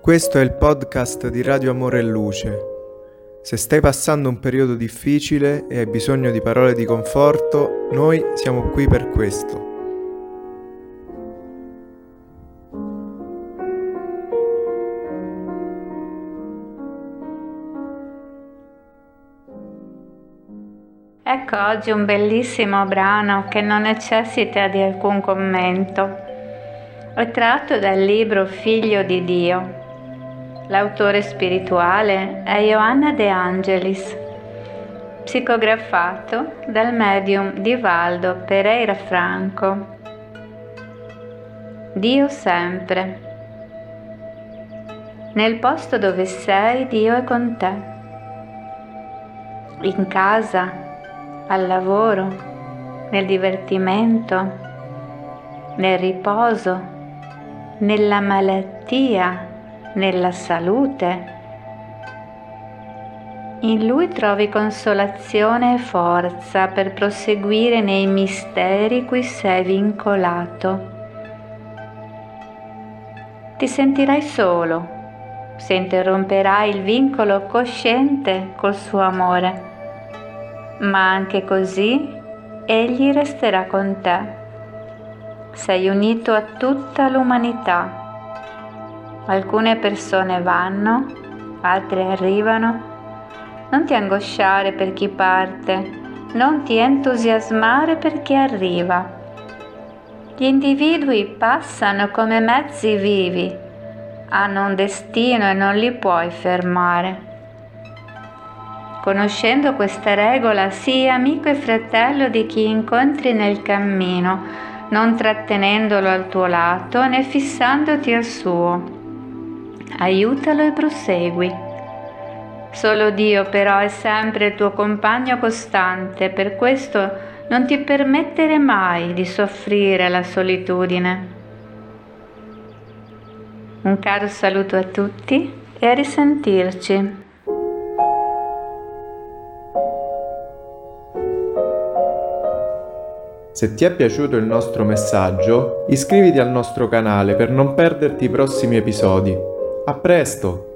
Questo è il podcast di Radio Amore e Luce. Se stai passando un periodo difficile e hai bisogno di parole di conforto, noi siamo qui per questo. Ecco oggi un bellissimo brano che non necessita di alcun commento. È tratto dal libro Figlio di Dio L'autore spirituale è Joanna De Angelis, psicografato dal medium Divaldo Pereira Franco. Dio sempre. Nel posto dove sei, Dio è con te. In casa, al lavoro, nel divertimento, nel riposo, nella malattia nella salute. In Lui trovi consolazione e forza per proseguire nei misteri cui sei vincolato. Ti sentirai solo se interromperai il vincolo cosciente col suo amore, ma anche così Egli resterà con te. Sei unito a tutta l'umanità Alcune persone vanno, altre arrivano. Non ti angosciare per chi parte, non ti entusiasmare per chi arriva. Gli individui passano come mezzi vivi, hanno un destino e non li puoi fermare. Conoscendo questa regola, sii amico e fratello di chi incontri nel cammino, non trattenendolo al tuo lato né fissandoti al suo aiutalo e prosegui. Solo Dio però è sempre il tuo compagno costante, per questo non ti permettere mai di soffrire la solitudine. Un caro saluto a tutti e a risentirci. Se ti è piaciuto il nostro messaggio, iscriviti al nostro canale per non perderti i prossimi episodi. A presto!